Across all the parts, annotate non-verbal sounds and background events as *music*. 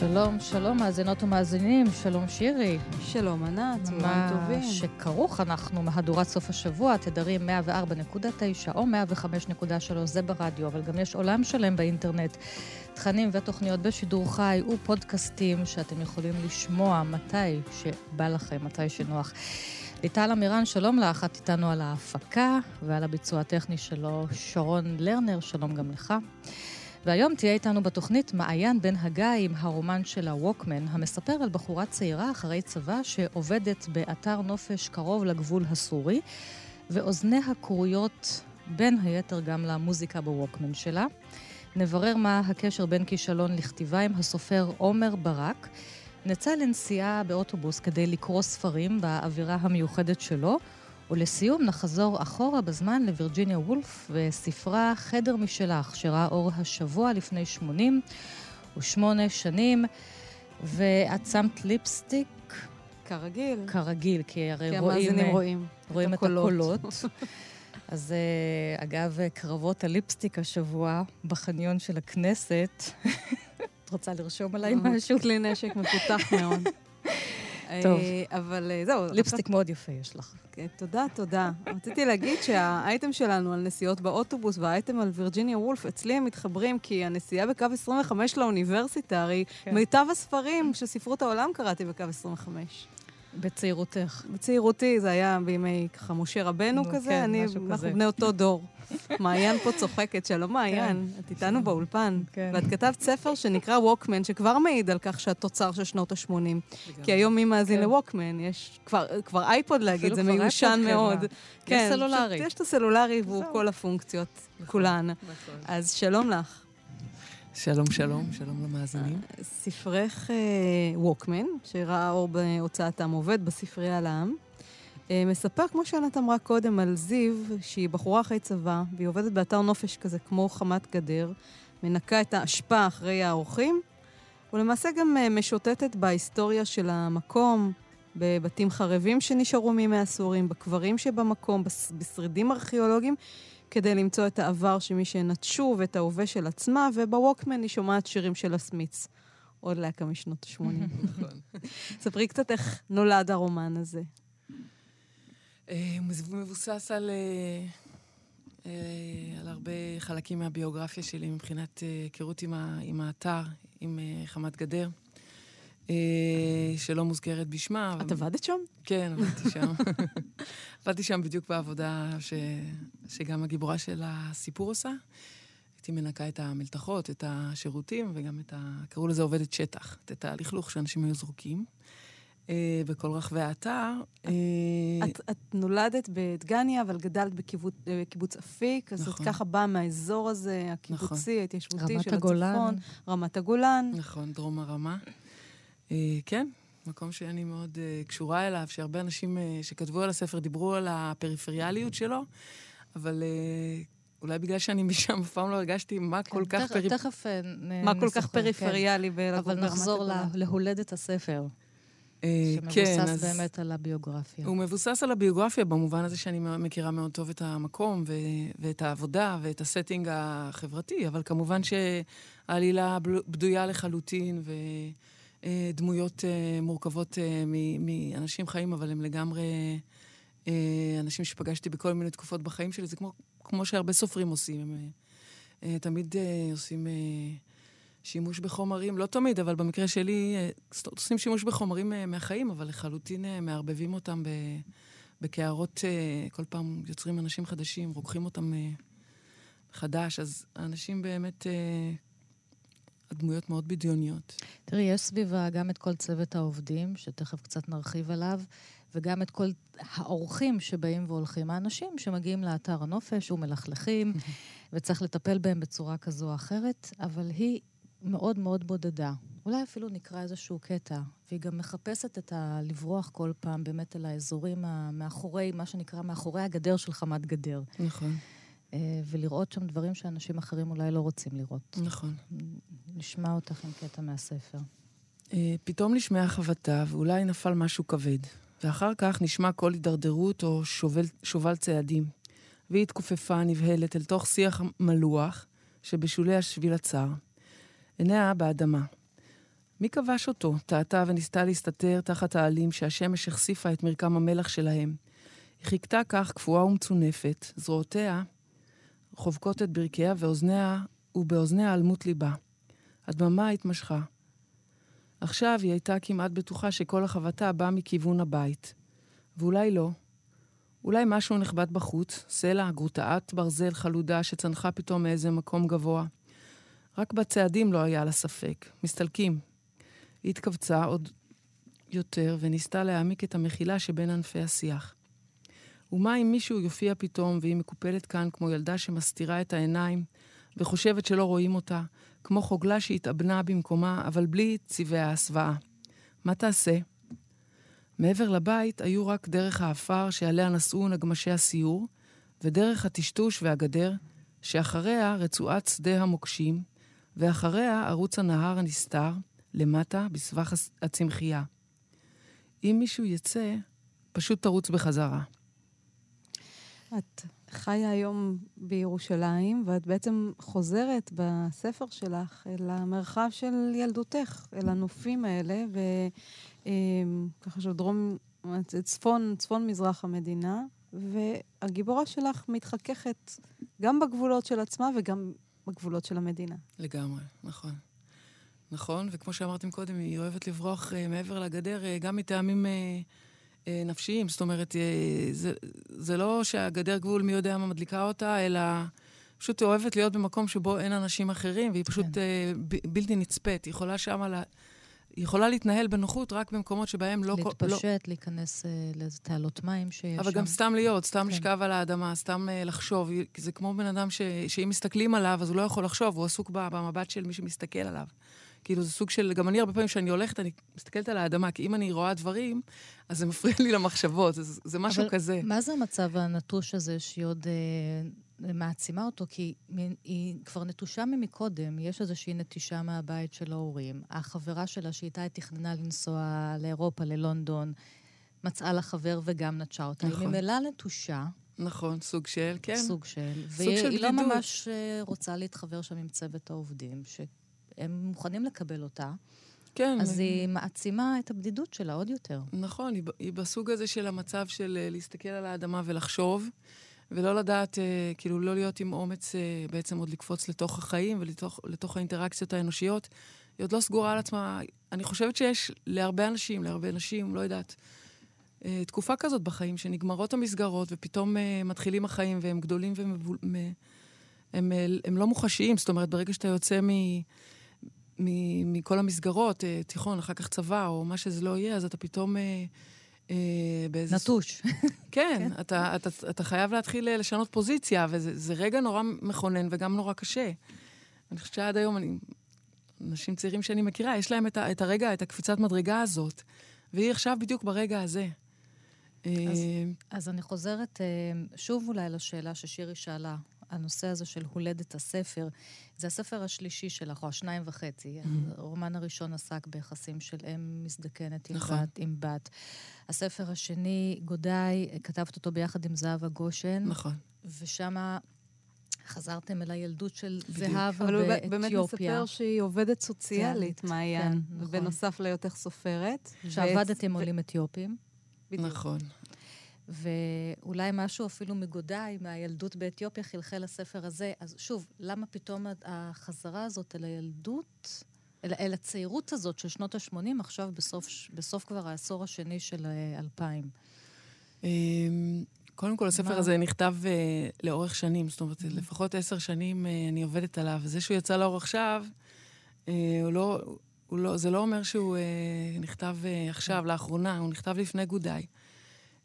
שלום, שלום, מאזינות ומאזינים, שלום שירי. שלום ענת, צהריים מה טובים. שכרוך, אנחנו מהדורת סוף השבוע, תדרים 104.9 או 105.3, זה ברדיו, אבל גם יש עולם שלם באינטרנט. תכנים ותוכניות בשידור חי ופודקאסטים שאתם יכולים לשמוע מתי שבא לכם, מתי שנוח. ליטל אמירן, שלום לך, את איתנו על ההפקה ועל הביצוע הטכני שלו, שרון לרנר, שלום גם לך. והיום תהיה איתנו בתוכנית מעיין בן הגיא עם הרומן של הווקמן, המספר על בחורה צעירה אחרי צבא שעובדת באתר נופש קרוב לגבול הסורי, ואוזניה כרויות בין היתר גם למוזיקה בווקמן שלה. נברר מה הקשר בין כישלון לכתיבה עם הסופר עומר ברק. נצא לנסיעה באוטובוס כדי לקרוא ספרים באווירה המיוחדת שלו, ולסיום נחזור אחורה בזמן לווירג'יניה וולף וספרה חדר משלך, שראה אור השבוע לפני 88 שנים, ואת שמת ליפסטיק כרגיל. כרגיל, כי הרי כי רואים, המאזינים אה, רואים רואים את הקולות. הקולות. *laughs* אז אה, אגב, קרבות הליפסטיק השבוע בחניון של הכנסת. *laughs* את רוצה לרשום עליי משהו? כלי נשק מפותח מאוד. טוב. אה, אבל אה, זהו. ליפסטיק מאוד יפה יש לך. כן, תודה, תודה. רציתי להגיד שהאייטם שלנו על נסיעות באוטובוס והאייטם על וירג'יניה וולף, אצלי הם מתחברים כי הנסיעה בקו 25 לאוניברסיטה, הרי כן. מיטב הספרים של ספרות העולם קראתי בקו 25. בצעירותך. בצעירותי זה היה בימי ככה משה רבנו נו, כזה, כן, אני, אנחנו כזה. בני אותו דור. *laughs* מעיין פה צוחקת, שלום מעיין, את איתנו באולפן. כן. ואת כתבת ספר שנקרא ווקמן, שכבר מעיד על כך שהתוצר של שנות ה-80. כי היום מי מאזין כן. לווקמן? יש כבר, כבר אייפוד להגיד, זה מיושן אייפוד, כן, מאוד. יש סלולרי. יש את הסלולרי והוא. כל הפונקציות, כולן. אז שלום לך. שלום, שלום, שלום למאזינים. ספרך אה, ווקמן, שראה אור בהוצאת עם עובד בספרייה לעם, אה, מספר, כמו שענת אמרה קודם, על זיו, שהיא בחורה אחרי צבא, והיא עובדת באתר נופש כזה כמו חמת גדר, מנקה את האשפה אחרי האורחים, ולמעשה גם אה, משוטטת בהיסטוריה של המקום, בבתים חרבים שנשארו מימי הסורים, בקברים שבמקום, בשרידים ארכיאולוגיים, כדי למצוא את העבר של מי שנטשו ואת ההווה של עצמה, ובווקמן היא שומעת שירים של הסמיץ. עוד להקה משנות ה-80. *laughs* נכון. ספרי קצת איך נולד הרומן הזה. אה, הוא מבוסס על, אה, אה, על הרבה חלקים מהביוגרפיה שלי מבחינת היכרות עם, האתר, עם חמת גדר, שלא מוזכרת בשמה. את עבדת שם? כן, עבדתי שם. *laughs* עבדתי שם בדיוק בעבודה ש... שגם הגיבורה של הסיפור עושה. הייתי מנקה את המלתחות, את השירותים, וגם את ה... קראו לזה עובדת שטח, את הלכלוך שאנשים היו זרוקים. אה, בכל רחבי האתר. אה, את, את נולדת בדגניה, אבל גדלת בקיבוץ, אה, בקיבוץ אפיק, אז נכון. את ככה באה מהאזור הזה, הקיבוצי, נכון. ההתיישבותי של הגולן. הצפון, רמת הגולן. נכון, דרום הרמה. אה, כן, מקום שאני מאוד אה, קשורה אליו, שהרבה אנשים אה, שכתבו על הספר דיברו על הפריפריאליות שלו, אבל אולי בגלל שאני משם אף פעם לא הרגשתי מה כל כך תכף- פריפריאלי. תכף מה כל כך כן. פריפריאלי בלגור אבל נחזור להולדת הספר, כן, שמבוסס אז באמת על הביוגרפיה. הוא מבוסס על הביוגרפיה במובן הזה שאני מכירה מאוד טוב את המקום ו- ואת העבודה ואת הסטינג החברתי, אבל כמובן שהעלילה בדויה לחלוטין ודמויות מורכבות אה, מ- מאנשים חיים, אבל הם לגמרי אה, אנשים שפגשתי בכל מיני תקופות בחיים שלי. זה כמו, כמו שהרבה סופרים עושים. הם אה, אה, תמיד אה, עושים... אה, שימוש בחומרים, לא תמיד, אבל במקרה שלי, אה, עושים שימוש בחומרים אה, מהחיים, אבל לחלוטין אה, מערבבים אותם בקערות, אה, כל פעם יוצרים אנשים חדשים, רוקחים אותם אה, חדש, אז האנשים באמת, אה, הדמויות מאוד בדיוניות. תראי, יש סביבה גם את כל צוות העובדים, שתכף קצת נרחיב עליו, וגם את כל האורחים שבאים והולכים. האנשים שמגיעים לאתר הנופש ומלכלכים, *laughs* וצריך לטפל בהם בצורה כזו או אחרת, אבל היא מאוד מאוד בודדה. אולי אפילו נקרא איזשהו קטע, והיא גם מחפשת את ה... לברוח כל פעם באמת אל האזורים מאחורי, מה שנקרא, מאחורי הגדר של חמת גדר. נכון. אה, ולראות שם דברים שאנשים אחרים אולי לא רוצים לראות. נכון. נשמע אותך עם קטע מהספר. אה, פתאום נשמעה חבטה, ואולי נפל משהו כבד. ואחר כך נשמע קול הידרדרות או שובל, שובל צעדים. והיא התכופפה נבהלת אל תוך שיח מלוח שבשולי השביל הצר. עיניה באדמה. מי כבש אותו? טעתה וניסתה להסתתר תחת העלים שהשמש החשיפה את מרקם המלח שלהם. היא חיכתה כך קפואה ומצונפת, זרועותיה חובקות את ברכיה ואוזניה, ובאוזניה אלמות ליבה. הדממה התמשכה. עכשיו היא הייתה כמעט בטוחה שכל החבטה באה מכיוון הבית. ואולי לא. אולי משהו נחבט בחוץ, סלע, גרוטאת ברזל חלודה שצנחה פתאום מאיזה מקום גבוה. רק בצעדים לא היה לה ספק. מסתלקים. היא התכווצה עוד יותר וניסתה להעמיק את המחילה שבין ענפי השיח. ומה אם מישהו יופיע פתאום והיא מקופלת כאן כמו ילדה שמסתירה את העיניים וחושבת שלא רואים אותה, כמו חוגלה שהתאבנה במקומה, אבל בלי צבעי ההסוואה. מה תעשה? מעבר לבית היו רק דרך האפר שעליה נסעו נגמשי הסיור, ודרך הטשטוש והגדר, שאחריה רצועת שדה המוקשים, ואחריה ערוץ הנהר הנסתר, למטה, בסבך הצמחייה. אם מישהו יצא, פשוט תרוץ בחזרה. את חיה היום בירושלים, ואת בעצם חוזרת בספר שלך אל המרחב של ילדותך, אל הנופים האלה, וככה של דרום, צפון, צפון מזרח המדינה, והגיבורה שלך מתחככת גם בגבולות של עצמה וגם בגבולות של המדינה. לגמרי, נכון. נכון, וכמו שאמרתם קודם, היא אוהבת לברוח uh, מעבר לגדר, uh, גם מטעמים uh, נפשיים. זאת אומרת, uh, זה, זה לא שהגדר גבול מי יודע מה מדליקה אותה, אלא פשוט היא אוהבת להיות במקום שבו אין אנשים אחרים, והיא פשוט כן. uh, ב- בלתי נצפית. היא יכולה שמה... לה... היא יכולה להתנהל בנוחות רק במקומות שבהם לא... להתפשט, לא... להיכנס uh, לאיזה תעלות מים שיש אבל שם. גם סתם להיות, סתם כן. לשכב על האדמה, סתם uh, לחשוב. זה כמו בן אדם ש... שאם מסתכלים עליו, אז הוא לא יכול לחשוב, הוא עסוק במבט של מי שמסתכל עליו. כאילו זה סוג של, גם אני הרבה פעמים כשאני הולכת, אני מסתכלת על האדמה, כי אם אני רואה דברים, אז זה מפריע לי למחשבות, זה, זה משהו אבל כזה. מה זה המצב הנטוש הזה שהיא עוד אה, מעצימה אותו? כי היא כבר נטושה ממקודם, יש איזושהי נטישה מהבית של ההורים. החברה שלה, שאיתה היא תכננה לנסוע לאירופה, ללונדון, מצאה לה חבר וגם נטשה אותה. נכון. היא ממילא נטושה. נכון, סוג של, כן. סוג של. סוג והיא של לא ממש אה, רוצה להתחבר שם עם צוות העובדים, ש... הם מוכנים לקבל אותה. כן. אז היא מעצימה את הבדידות שלה עוד יותר. נכון, היא, היא בסוג הזה של המצב של uh, להסתכל על האדמה ולחשוב, ולא לדעת, uh, כאילו, לא להיות עם אומץ uh, בעצם עוד לקפוץ לתוך החיים ולתוך האינטראקציות האנושיות. היא עוד לא סגורה על עצמה. אני חושבת שיש להרבה אנשים, להרבה נשים, לא יודעת, תקופה כזאת בחיים, שנגמרות המסגרות ופתאום מתחילים החיים והם גדולים והם הם, הם, הם לא מוחשיים. זאת אומרת, ברגע שאתה יוצא מ... מכל המסגרות, אה, תיכון, אחר כך צבא, או מה שזה לא יהיה, אז אתה פתאום... אה, אה, באיזה... נטוש. *laughs* כן, כן. אתה, אתה, אתה חייב להתחיל לשנות פוזיציה, וזה רגע נורא מכונן וגם נורא קשה. אני חושבת שעד היום, אני, אנשים צעירים שאני מכירה, יש להם את, ה, את הרגע, את הקפיצת מדרגה הזאת, והיא עכשיו בדיוק ברגע הזה. אז, אז אני חוזרת שוב אולי לשאלה ששירי שאלה הנושא הזה של הולדת הספר, זה הספר השלישי שלך, או השניים וחצי. Mm-hmm. הרומן הראשון עסק ביחסים של אם מזדקנת עם נכון. בת, עם בת. הספר השני, גודאי, כתבת אותו ביחד עם זהבה גושן. נכון. ושם חזרתם אל הילדות של זהבה באתיופיה. אבל הוא באמת מספר שהיא עובדת סוציאלית, כן, מעיין. כן, נכון. בנוסף להיותך סופרת. שעבדת עם עולים אתיופים. נכון. ואולי משהו אפילו מגודאי מהילדות באתיופיה חלחל לספר הזה. אז שוב, למה פתאום החזרה הזאת אל הילדות, אל, אל הצעירות הזאת של שנות ה-80, עכשיו בסוף, בסוף כבר העשור השני של 2000? אמ, קודם כל, הספר מה? הזה נכתב uh, לאורך שנים, זאת אומרת, mm-hmm. לפחות עשר שנים uh, אני עובדת עליו. זה שהוא יצא לאור עכשיו, uh, הוא לא, הוא לא, זה לא אומר שהוא uh, נכתב uh, עכשיו, לאחרונה, הוא נכתב לפני גודאי.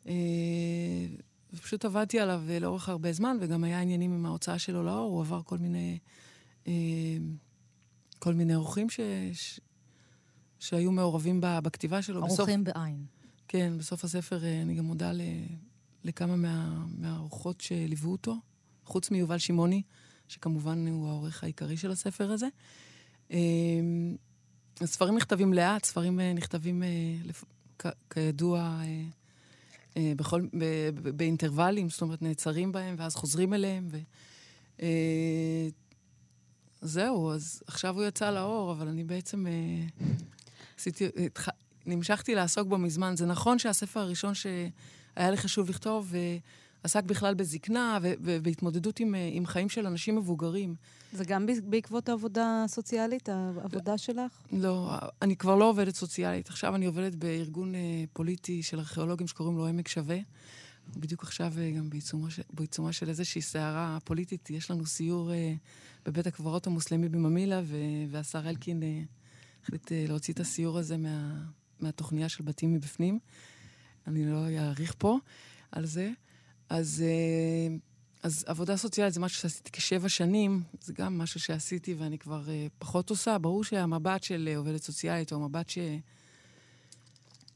אה, ופשוט עבדתי עליו אה, לאורך הרבה זמן, וגם היה עניינים עם ההוצאה שלו לאור, הוא עבר כל מיני, אה, כל מיני אורחים ש... ש... שהיו מעורבים בכתיבה שלו. אורחים בסוף... בעין. כן, בסוף הספר אני גם מודה ל... לכמה מה... מהאורחות שליוו אותו, חוץ מיובל שמעוני, שכמובן הוא העורך העיקרי של הספר הזה. אמ, ספרים נכתבים לאט, ספרים נכתבים, כ... כידוע, בכל, באינטרוולים, זאת אומרת, נעצרים בהם ואז חוזרים אליהם. ו... זהו, אז עכשיו הוא יצא לאור, אבל אני בעצם אה, עשיתי, התח... נמשכתי לעסוק בו מזמן. זה נכון שהספר הראשון שהיה לי חשוב לכתוב, אה, עסק בכלל בזקנה ובהתמודדות עם, אה, עם חיים של אנשים מבוגרים. זה גם בעקבות העבודה הסוציאלית, העבודה שלך? לא, אני כבר לא עובדת סוציאלית. עכשיו אני עובדת בארגון פוליטי של ארכיאולוגים שקוראים לו עמק שווה. בדיוק עכשיו גם בעיצומה של, בעיצומה של איזושהי סערה פוליטית, יש לנו סיור בבית הקברות המוסלמי בממילה, והשר אלקין אה, החליט אה, להוציא את הסיור הזה מה, מהתוכניה של בתים מבפנים. אני לא אאריך פה על זה. אז, אה, אז עבודה סוציאלית זה משהו שעשיתי כשבע שנים, זה גם משהו שעשיתי ואני כבר פחות עושה. ברור שהמבט של עובדת סוציאלית, או המבט ש...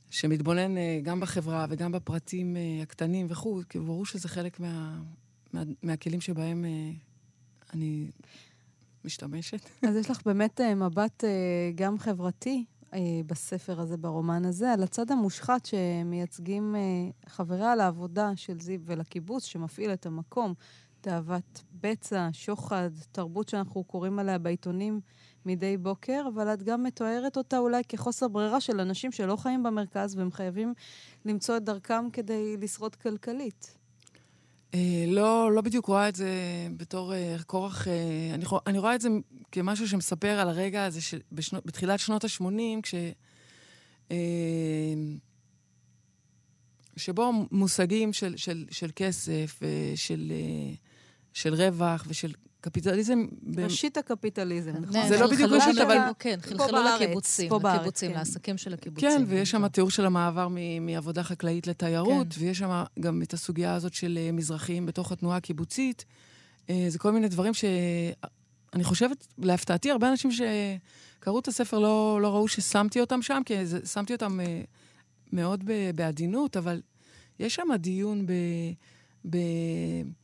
שמתבונן גם בחברה וגם בפרטים הקטנים וכו', כאילו ברור שזה חלק מה, מה, מהכלים שבהם אני משתמשת. אז יש לך באמת אה, מבט אה, גם חברתי אה, בספר הזה, ברומן הזה, על הצד המושחת שמייצגים חבריה לעבודה של זיו ולקיבוץ, שמפעיל את המקום. תאוות בצע, שוחד, תרבות שאנחנו קוראים עליה בעיתונים מדי בוקר, אבל את גם מתוארת אותה אולי כחוסר ברירה של אנשים שלא חיים במרכז והם חייבים למצוא את דרכם כדי לשרוד כלכלית. אה, לא, לא בדיוק רואה את זה בתור אה, כורח... אה, אני, אני רואה את זה כמשהו שמספר על הרגע הזה שבתחילת שנות ה-80, כש... שבו מושגים של, של, של כסף, של, של רווח ושל קפיטליזם... ראשית הקפיטליזם, נכון? זה לא בדיוק ראשית, אבל... כן, חלחלו לקיבוצים, לקיבוצים, כן. לעסקים של הקיבוצים. כן, ויש שם תיאור של המעבר מעבודה חקלאית לתיירות, כן. ויש שם גם את הסוגיה הזאת של אה, מזרחים בתוך התנועה הקיבוצית. אה, זה כל מיני דברים ש... אני חושבת, להפתעתי, הרבה אנשים שקראו את הספר לא, לא ראו ששמתי אותם שם, כי שמתי אותם אה, מאוד בעדינות, אבל יש שם דיון ב... ב...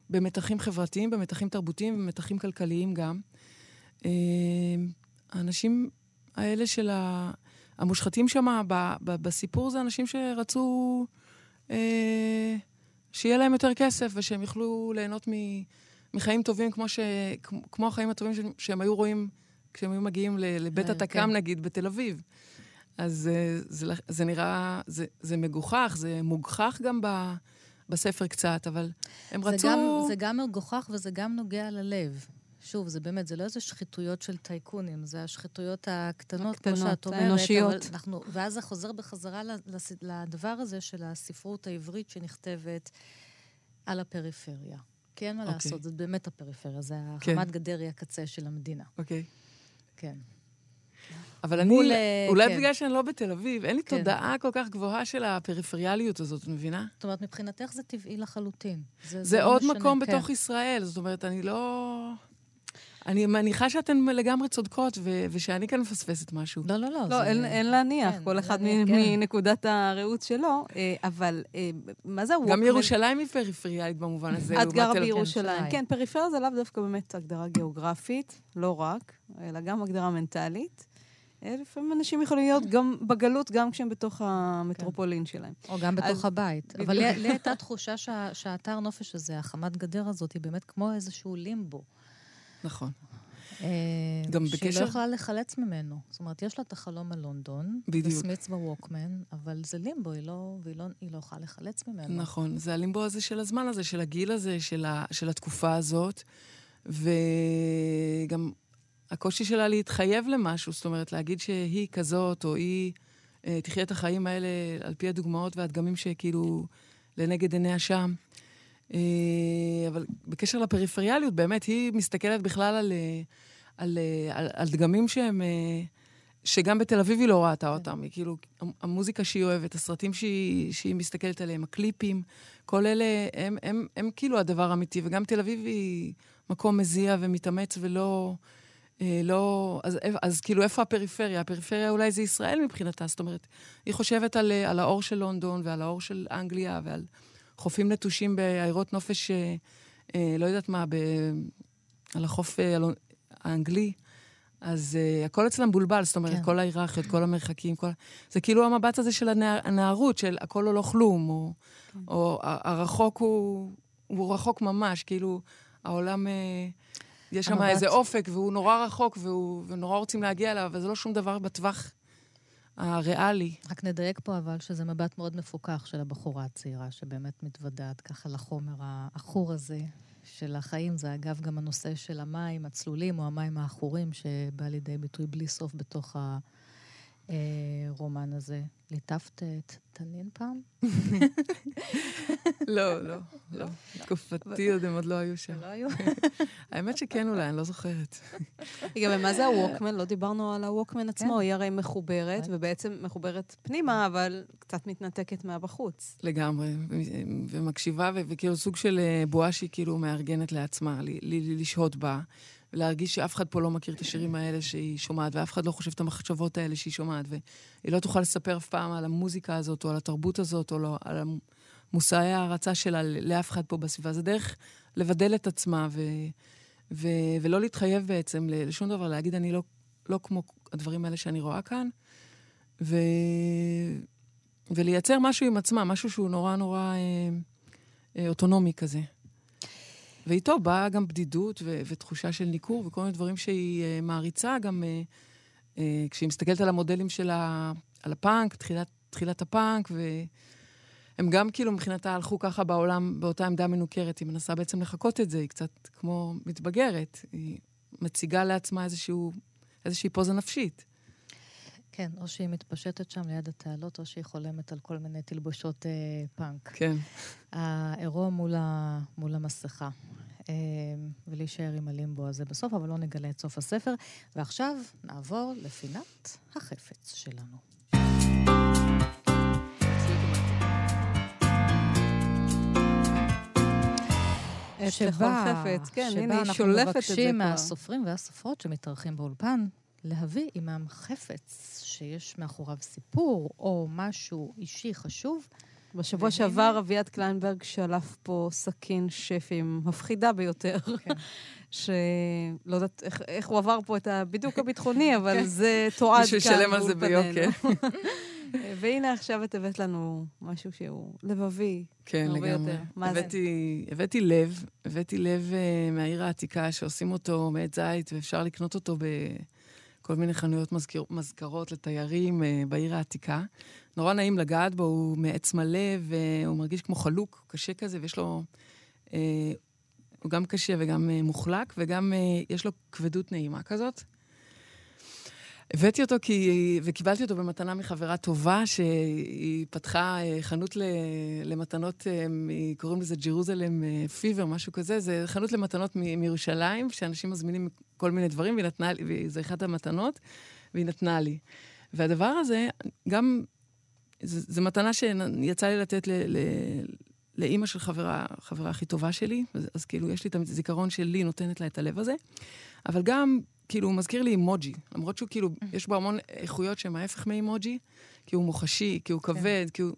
במתחים חברתיים, במתחים תרבותיים, במתחים כלכליים גם. אה, האנשים האלה של ה... המושחתים שם בסיפור זה אנשים שרצו אה, שיהיה להם יותר כסף ושהם יוכלו ליהנות מחיים טובים כמו, ש, כמו החיים הטובים שהם היו רואים כשהם היו מגיעים לבית אה, התק"ם, כן. נגיד, בתל אביב. אז זה, זה, זה נראה, זה, זה מגוחך, זה מוגחך גם ב... בספר קצת, אבל הם זה רצו... גם, זה גם מגוחך וזה גם נוגע ללב. שוב, זה באמת, זה לא איזה שחיתויות של טייקונים, זה השחיתויות הקטנות, הקטנות, כמו שאת אומרת. האנושיות. אנחנו, ואז זה חוזר בחזרה לדבר הזה של הספרות העברית שנכתבת על הפריפריה. כי אין מה okay. אוקיי. לעשות, זה באמת הפריפריה, זה כן. החמת גדר היא הקצה של המדינה. אוקיי. Okay. כן. אבל אני, מול, אה, אולי כן. בגלל שאני לא בתל אביב, אין לי כן. תודעה כל כך גבוהה של הפריפריאליות הזאת, את מבינה? זאת אומרת, מבחינתך זה טבעי לחלוטין. זה, זה, לא עוד משנה, מקום כן. בתוך ישראל, זאת אומרת, אני לא... אני מניחה שאתן לגמרי צודקות, ו- ושאני כאן מפספסת משהו. לא, לא, לא. לא, אין, אין להניח, כן, כל אחד מ- כן. מנקודת הראות שלו, אה, אבל אה, מה זה ווקמן? גם ירושלים היא פריפריאלית במובן הזה. את גרה בירושלים. כן, פריפריה זה לאו דווקא באמת הגדרה גיאוגרפית, לא רק, אלא גם הגדרה מנטלית. לפעמים אנשים יכולים להיות גם בגלות, גם כשהם בתוך המטרופולין שלהם. או גם בתוך אז... הבית. אבל לי הייתה תחושה שהאתר נופש הזה, החמת גדר הזאת, היא באמת כמו איזשהו לימבו. נכון. אה, גם בקשר... שהיא לא יכולה לחלץ ממנו. זאת אומרת, יש לה את החלום על לונדון, בדיוק. וסמיץ בווקמן, אבל זה לימבו, היא לא, והיא לא, היא לא יכולה לחלץ ממנו. נכון, זה הלימבו הזה של הזמן הזה, של הגיל הזה, של, ה, של התקופה הזאת. וגם הקושי שלה להתחייב למשהו, זאת אומרת, להגיד שהיא כזאת, או היא אה, תחיה את החיים האלה על פי הדוגמאות והדגמים שכאילו לנגד עיניה שם. אה, אבל בקשר לפריפריאליות, באמת, היא מסתכלת בכלל על, אה, על, אה, על, על דגמים שהם... אה, שגם בתל אביב היא לא ראתה אותם. היא כאילו, המוזיקה שהיא אוהבת, הסרטים שהיא, שהיא מסתכלת עליהם, הקליפים, כל אלה הם, הם, הם, הם כאילו הדבר האמיתי. וגם תל אביב היא מקום מזיע ומתאמץ ולא... אה, לא... אז, אז כאילו, איפה הפריפריה? הפריפריה אולי זה ישראל מבחינתה, זאת אומרת, היא חושבת על, על האור של לונדון ועל האור של אנגליה ועל חופים נטושים בעיירות נופש, אה, לא יודעת מה, ב, על החוף האנגלי. אז uh, הכל אצלם בולבל, זאת אומרת, כן. כל ההיררכיות, כל המרחקים, כל... זה כאילו המבט הזה של הנער, הנערות, של הכל או לא כלום, או, כן. או הרחוק הוא, הוא רחוק ממש, כאילו, העולם, uh, יש שם איזה אופק, והוא נורא רחוק, והוא, ונורא רוצים להגיע אליו, וזה לא שום דבר בטווח הריאלי. רק נדייק פה, אבל, שזה מבט מאוד מפוכח של הבחורה הצעירה, שבאמת מתוודעת ככה לחומר העכור הזה, של החיים. זה אגב גם הנושא של המים הצלולים או המים העכורים, שבא לידי ביטוי בלי סוף בתוך הרומן הזה. ליטפת את תנין פעם? *laughs* לא, לא, לא. תקופתי עוד הם עוד לא היו שם. לא היו? *laughs* האמת שכן אולי, אני לא זוכרת. *laughs* רגע, ומה זה הווקמן? לא דיברנו על הווקמן עצמו. כן. היא הרי מחוברת, ובעצם מחוברת פנימה, אבל קצת מתנתקת מהבחוץ. לגמרי, ומקשיבה, וכאילו סוג של אה, בועה שהיא כאילו מארגנת לעצמה, לשהות בה. להרגיש שאף אחד פה לא מכיר את השירים האלה שהיא שומעת, ואף אחד לא חושב את המחשבות האלה שהיא שומעת, והיא לא תוכל לספר אף פעם על המוזיקה הזאת, או על התרבות הזאת, או לא, על מושאי ההערצה שלה לאף אחד פה בסביבה. זה דרך לבדל את עצמה, ו, ו, ולא להתחייב בעצם לשום דבר, להגיד, אני לא, לא כמו הדברים האלה שאני רואה כאן, ו, ולייצר משהו עם עצמה, משהו שהוא נורא נורא אה, אה, אוטונומי כזה. ואיתו באה גם בדידות ו- ותחושה של ניכור וכל מיני דברים שהיא uh, מעריצה, גם uh, uh, כשהיא מסתכלת על המודלים של ה- על הפאנק, תחילת, תחילת הפאנק, והם גם כאילו מבחינתה הלכו ככה בעולם באותה עמדה מנוכרת. היא מנסה בעצם לחקות את זה, היא קצת כמו מתבגרת. היא מציגה לעצמה איזשהו, איזושהי פוזה נפשית. כן, או שהיא מתפשטת שם ליד התעלות, או שהיא חולמת על כל מיני תלבושות אה, פאנק. כן. העירום מול, ה, מול המסכה. אה, ולהישאר עם הלימבו הזה בסוף, אבל לא נגלה את סוף הספר. ועכשיו נעבור לפינת החפץ שלנו. שבה, כן, שבה אנחנו מבקשים מהסופרים והסופרות שמתארחים באולפן להביא עמם חפץ שיש מאחוריו סיפור או משהו אישי חשוב. בשבוע שעבר אביעד קליינברג שלף פה סכין שפים מפחידה ביותר, *laughs* כן. שלא יודעת איך, איך הוא עבר פה את הבידוק הביטחוני, *laughs* אבל כן. זה תועד כאן מישהו ישלם על זה ביוקר. *laughs* והנה עכשיו את הבאת לנו משהו שהוא לבבי. כן, לגמרי. יותר. מה הבאתי, זה? הבאתי לב, הבאתי לב uh, מהעיר העתיקה שעושים אותו מעץ זית, ואפשר לקנות אותו ב... כל מיני חנויות מזכיר, מזכרות לתיירים uh, בעיר העתיקה. נורא נעים לגעת בו, הוא מעץ מלא והוא מרגיש כמו חלוק, קשה כזה, ויש לו... Uh, הוא גם קשה וגם uh, מוחלק, וגם uh, יש לו כבדות נעימה כזאת. הבאתי אותו כי, וקיבלתי אותו במתנה מחברה טובה, שהיא פתחה חנות למתנות, קוראים לזה ג'רוזלם פיבר, משהו כזה. זה חנות למתנות מירושלים, שאנשים מזמינים כל מיני דברים, והיא נתנה לי, וזה אחת המתנות, והיא נתנה לי. והדבר הזה, גם, זו מתנה שיצא לי לתת ל, ל, לאימא של חברה, חברה הכי טובה שלי, אז, אז כאילו, יש לי את הזיכרון שלי נותנת לה את הלב הזה, אבל גם, כאילו, הוא מזכיר לי אימוג'י, למרות שהוא כאילו, יש בו המון איכויות שהן ההפך מאימוג'י, כי הוא מוחשי, כי הוא כן. כבד, כי הוא...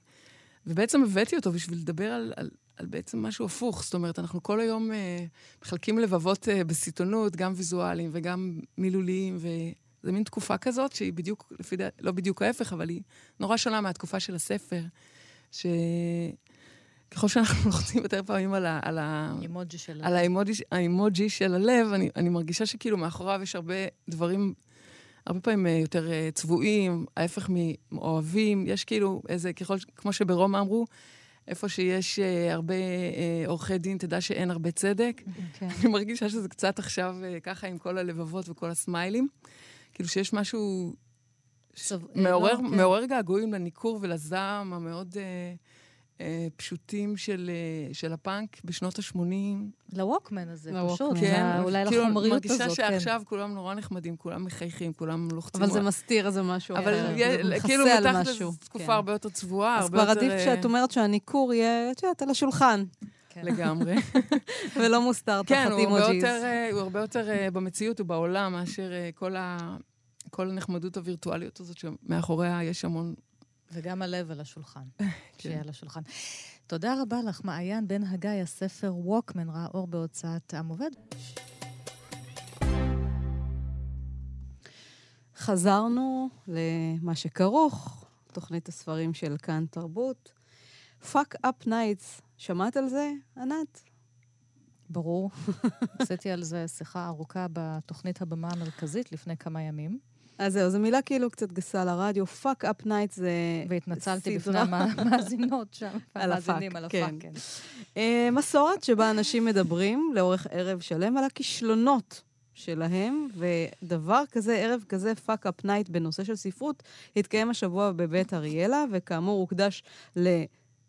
ובעצם הבאתי אותו בשביל לדבר על, על, על בעצם משהו הפוך. זאת אומרת, אנחנו כל היום אה, מחלקים לבבות אה, בסיטונות, גם ויזואליים וגם מילוליים, וזו מין תקופה כזאת שהיא בדיוק, לפי דעת, לא בדיוק ההפך, אבל היא נורא שונה מהתקופה של הספר, שככל שאנחנו לוחצים יותר פעמים על, ה, על, ה, של על האימוג'י, האימוג'י של הלב, אני, אני מרגישה שכאילו מאחוריו יש הרבה דברים הרבה פעמים אה, יותר אה, צבועים, ההפך מאוהבים, יש כאילו איזה, ככל, כמו שברומא אמרו, איפה שיש uh, הרבה uh, עורכי דין, תדע שאין הרבה צדק. כן. אני מרגישה שזה קצת עכשיו uh, ככה עם כל הלבבות וכל הסמיילים. כאילו שיש משהו סוב... מעורר, לא, כן. מעורר געגועים לניכור ולזעם המאוד... Uh, אה, פשוטים של, אה, של הפאנק בשנות ה-80. לווקמן הזה, פשוט. כן, אולי כאילו, לחומריות הזאת, כן. מרגישה שעכשיו כולם נורא נחמדים, כולם מחייכים, כולם לוחצים. אבל זה מסתיר איזה משהו אבל אחר, כאילו מתחת לזה תקופה כן. הרבה יותר צבועה, הרבה יותר... אז כבר עדיף שאת אומרת שהניכור יהיה, את יודעת, על השולחן. כן. לגמרי. *laughs* ולא מוסתר תחת אימוג'יז. כן, הוא הרבה יותר אה, במציאות ובעולם מאשר אה, כל, ה, כל הנחמדות הווירטואליות הזאת, שמאחוריה יש המון... וגם הלב על השולחן. *laughs* כן. שיהיה על השולחן. תודה רבה לך, מעיין בן הגיא, הספר ווקמן ראה אור בהוצאת עם עובד. חזרנו למה שכרוך, תוכנית הספרים של כאן תרבות. Fuck Up Nights, שמעת על זה, ענת? ברור. *laughs* עשיתי על זה שיחה ארוכה בתוכנית הבמה המרכזית לפני כמה ימים. אז זהו, זו מילה כאילו קצת גסה לרדיו. Fuck Up Night זה והתנצלתי בפני *laughs* המאזינות שם, *laughs* על ה fuck, כן. כן. Uh, מסורת שבה אנשים מדברים לאורך ערב שלם על הכישלונות שלהם, ודבר כזה, ערב כזה, fuck up night בנושא של ספרות, התקיים השבוע בבית אריאלה, וכאמור הוקדש ל...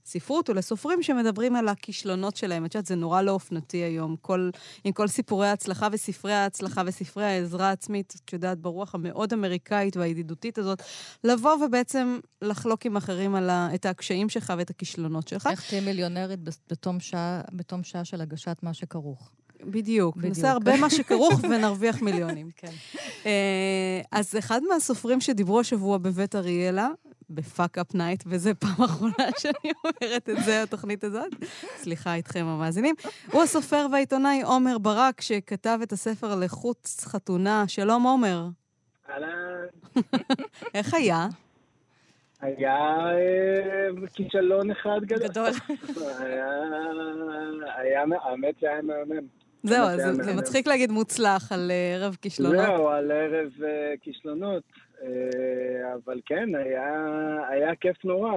ספרות ולסופרים שמדברים על הכישלונות שלהם. את יודעת, זה נורא לא אופנתי היום, כל, עם כל סיפורי ההצלחה וספרי ההצלחה וספרי העזרה העצמית, את יודעת, ברוח המאוד אמריקאית והידידותית הזאת, לבוא ובעצם לחלוק עם אחרים על ה, את הקשיים שלך ואת הכישלונות שלך. איך תהיה מיליונרית בתום שעה, בתום שעה של הגשת מה שכרוך. בדיוק. בדיוק. נעשה הרבה מה שכרוך *laughs* ונרוויח מיליונים. כן. אה, אז אחד מהסופרים שדיברו השבוע בבית אריאלה, ב fuck up night, וזו פעם אחרונה *laughs* שאני אומרת את זה, התוכנית הזאת. סליחה איתכם המאזינים. הוא הסופר והעיתונאי עומר ברק, שכתב את הספר לחוץ חתונה. שלום, עומר. אהלן. *laughs* איך היה? היה אה, כישלון אחד גדול. היה, האמת שהיה מהמם. זהו, זה מצחיק להגיד מוצלח על אה, ערב כישלונות. זהו, על ערב אה, כישלונות. אה, אבל כן, היה, היה כיף נורא.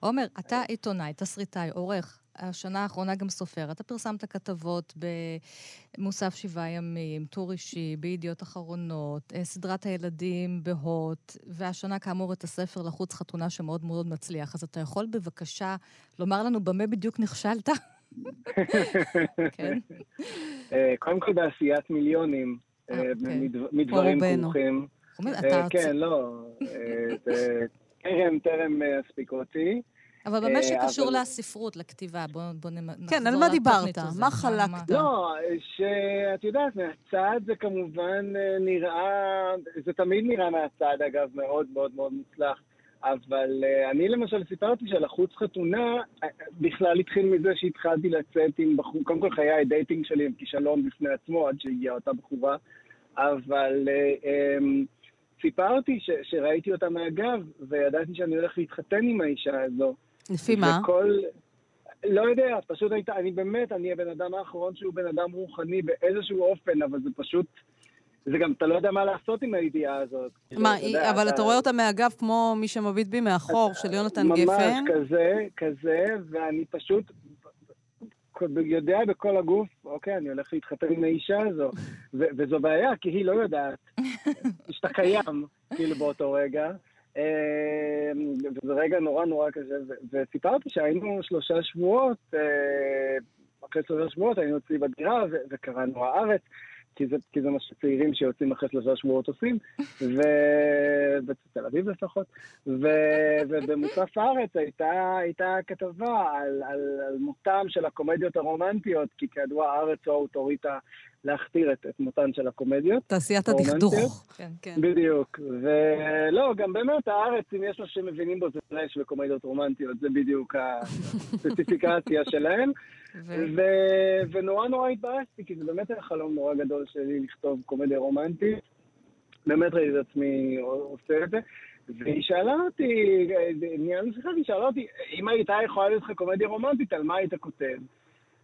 עומר, אתה עיתונאי, תסריטאי, עורך. השנה האחרונה גם סופר. אתה פרסמת כתבות במוסף שבעה ימים, טור אישי, בידיעות אחרונות, אה, סדרת הילדים בהוט, והשנה כאמור את הספר לחוץ חתונה שמאוד מאוד מצליח. אז אתה יכול בבקשה לומר לנו במה בדיוק נכשלת? *laughs* כן. אה, קודם כל בעשיית מיליונים, אוקיי. מדברים כרוכים. אה, כן, לא. אה, טרם, טרם אה, הספיק אותי. אבל במה שקשור לספרות, לכתיבה, בואו בוא נחזור כן, על מה דיברת? מה חלקת? לא, שאת יודעת, מהצד זה כמובן נראה, זה תמיד נראה מהצד, אגב, מאוד מאוד מאוד מוצלח. אבל אני למשל סיפרתי שלחוץ חתונה בכלל התחיל מזה שהתחלתי לצאת עם בחור, קודם כל חיי ה dating שלי הם כישלון בפני עצמו עד שהגיעה אותה בחורה, אבל um, סיפרתי ש, שראיתי אותה מהגב, וידעתי שאני הולך להתחתן עם האישה הזו. לפי מה? וכל... לא יודע, פשוט הייתה, אני באמת, אני הבן אדם האחרון שהוא בן אדם רוחני באיזשהו אופן, אבל זה פשוט... זה גם, אתה לא יודע מה לעשות עם הידיעה הזאת. מה, כאילו, היא, אבל אתה... אתה רואה אותה מהגב כמו מי שמביט בי מאחור, של יונתן גפן? ממש, כזה, כזה, ואני פשוט יודע בכל הגוף, אוקיי, אני הולך להתחתן עם האישה הזו. וזו בעיה, כי היא לא יודעת שאתה קיים, כאילו, באותו רגע. אמ, וזה רגע נורא נורא קשה. וסיפרתי שהיינו שלושה שבועות, אה, אחרי שלושה שבועות היינו אצלי בדירה, וקראנו הארץ. כי זה, כי זה מה שצעירים שיוצאים אחרי שלושה שבועות עושים, ובתל אביב לפחות, ו, ובמוסף הארץ הייתה, הייתה כתבה על, על, על מותם של הקומדיות הרומנטיות, כי כידוע הארץ הוא האוטוריטה להכתיר את, את מותן של הקומדיות. תעשיית הדכדוך. כן, כן. בדיוק. ולא, גם באמת הארץ, אם יש מה שמבינים בו, זה פרש וקומדיות רומנטיות, זה בדיוק *laughs* הספציפיקציה שלהם. ו... ונורא נורא התבאסתי, כי זה באמת היה חלום נורא גדול שלי לכתוב קומדיה רומנטית. באמת ראיתי את עצמי עושה את זה. והיא שאלה אותי, נהיה לי שיחה, היא שאלה אותי, אם הייתה יכולה להיות לך קומדיה רומנטית, על מה היית כותב?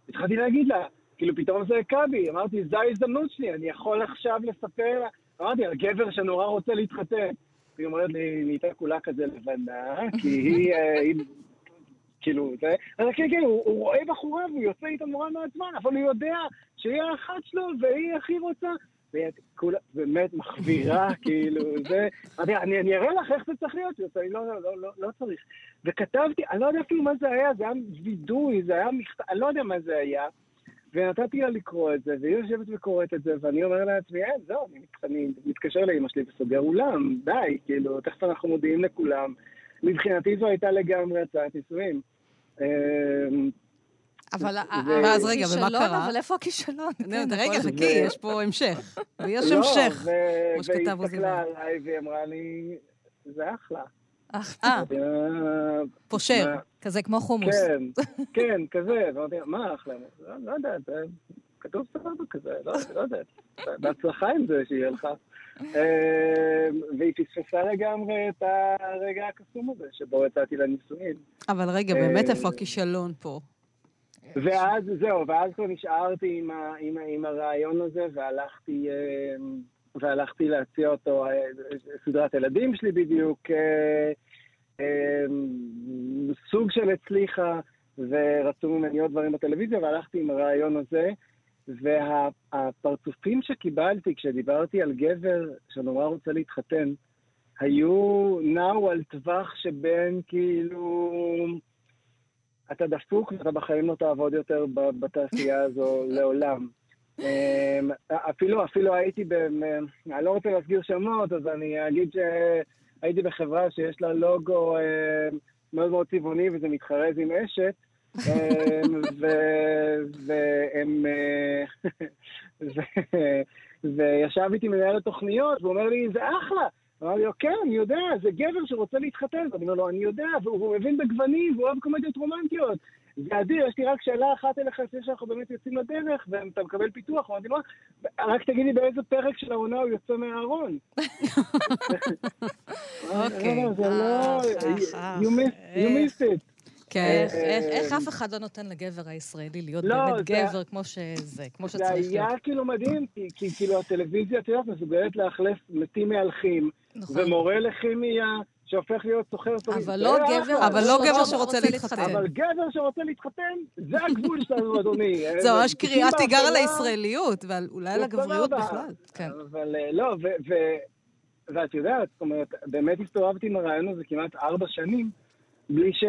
התחלתי להגיד לה, כאילו פתאום זה הכה בי, אמרתי, זו ההזדמנות שלי, אני יכול עכשיו לספר לה, אמרתי, על גבר שנורא רוצה להתחתן. היא אומרת לי, נהייתה כולה כזה לבנה, כי היא, אה, היא כאילו, זה, אז כן, כן, הוא, הוא רואה בחורה והוא יוצא איתה נורא מעצבן, אבל הוא יודע שהיא האחת שלו והיא הכי רוצה. והיא כולה באמת מחבירה, *laughs* כאילו, זה... אני, אני, אני אראה לך איך זה צריך להיות, אני לא, לא, לא, לא, לא צריך. וכתבתי, אני לא יודע אפילו מה זה היה, זה היה וידוי, זה היה מכתב, אני לא יודע מה זה היה. ונתתי לה לקרוא את זה, והיא יושבת וקוראת את זה, ואני אומר לעצמי, אין, זהו, אני, אני מתקשר לאמא שלי וסוגר אולם, די, כאילו, תכף אנחנו מודיעים לכולם. מבחינתי זו הייתה לגמרי הצעת נישואים. אמ, אבל ואז רגע, ומה קרה? אבל איפה הכישלון? כן, רגע, חכי, יש פה המשך. *laughs* ויש המשך, כמו שכתב עוזי. והיא הסתכלה עליי והיא אמרה לי, זה אחלה. אה, פושר, כזה כמו חומוס. כן, *laughs* כן, כזה. ואמרתי, מה אחלה? לא יודעת, כתוב סבבה כזה, לא יודעת. בהצלחה עם זה שיהיה לך. והיא פספסה לגמרי את הרגע הקסום הזה, שבו יצאתי לנישואין. אבל רגע, באמת איפה הכישלון פה? ואז, זהו, ואז כבר נשארתי עם, ה, עם, עם הרעיון הזה, והלכתי, והלכתי להציע אותו, סדרת הילדים שלי בדיוק, סוג של הצליחה, ורצו ממני עוד דברים בטלוויזיה, והלכתי עם הרעיון הזה. והפרצופים שקיבלתי כשדיברתי על גבר שנורא רוצה להתחתן, היו, נעו על טווח שבין כאילו... אתה דפוק ואתה בחיים לא תעבוד יותר בתעשייה הזו *laughs* לעולם. אמ, אפילו, אפילו הייתי ב... אני לא רוצה להסגיר שמות, אז אני אגיד שהייתי בחברה שיש לה לוגו אמ, מאוד מאוד צבעוני וזה מתחרז עם אשת. אמ, והם... וישב איתי מנהל התוכניות, והוא אומר לי, זה אחלה. אמר לי, כן, אני יודע, זה גבר שרוצה להתחתן. ואני אומר לו, אני יודע, והוא מבין בגוונים, והוא אוהב קומדיות רומנטיות. זה אדיר, יש לי רק שאלה אחת אליך לפני שאנחנו באמת יוצאים לדרך, ואתה מקבל פיתוח. אמרתי לו, רק תגיד לי באיזה פרק של העונה הוא יוצא מהארון. אוקיי. You missed it. כן. איך אף אחד לא נותן לגבר הישראלי להיות לא, באמת גבר כמו שזה, כמו שצריך להיות. זה היה כאילו מדהים, כי כאילו הטלוויזיה, את יודעת, מסוגלת לאכלס מתים מהלכים, נכון. ומורה לכימיה שהופך להיות סוחר סורי. אבל לא גבר אבל לא גבר שרוצה להתחתן. אבל גבר שרוצה להתחתן, זה הגבול *laughs* שלנו, אדוני. זה ממש קריאת תיגר על הישראליות, ואולי על הגבריות בכלל. כן. אבל לא, ואת יודעת, זאת אומרת, באמת הסתובבתי עם הרעיון הזה כמעט ארבע שנים. בלי, ש...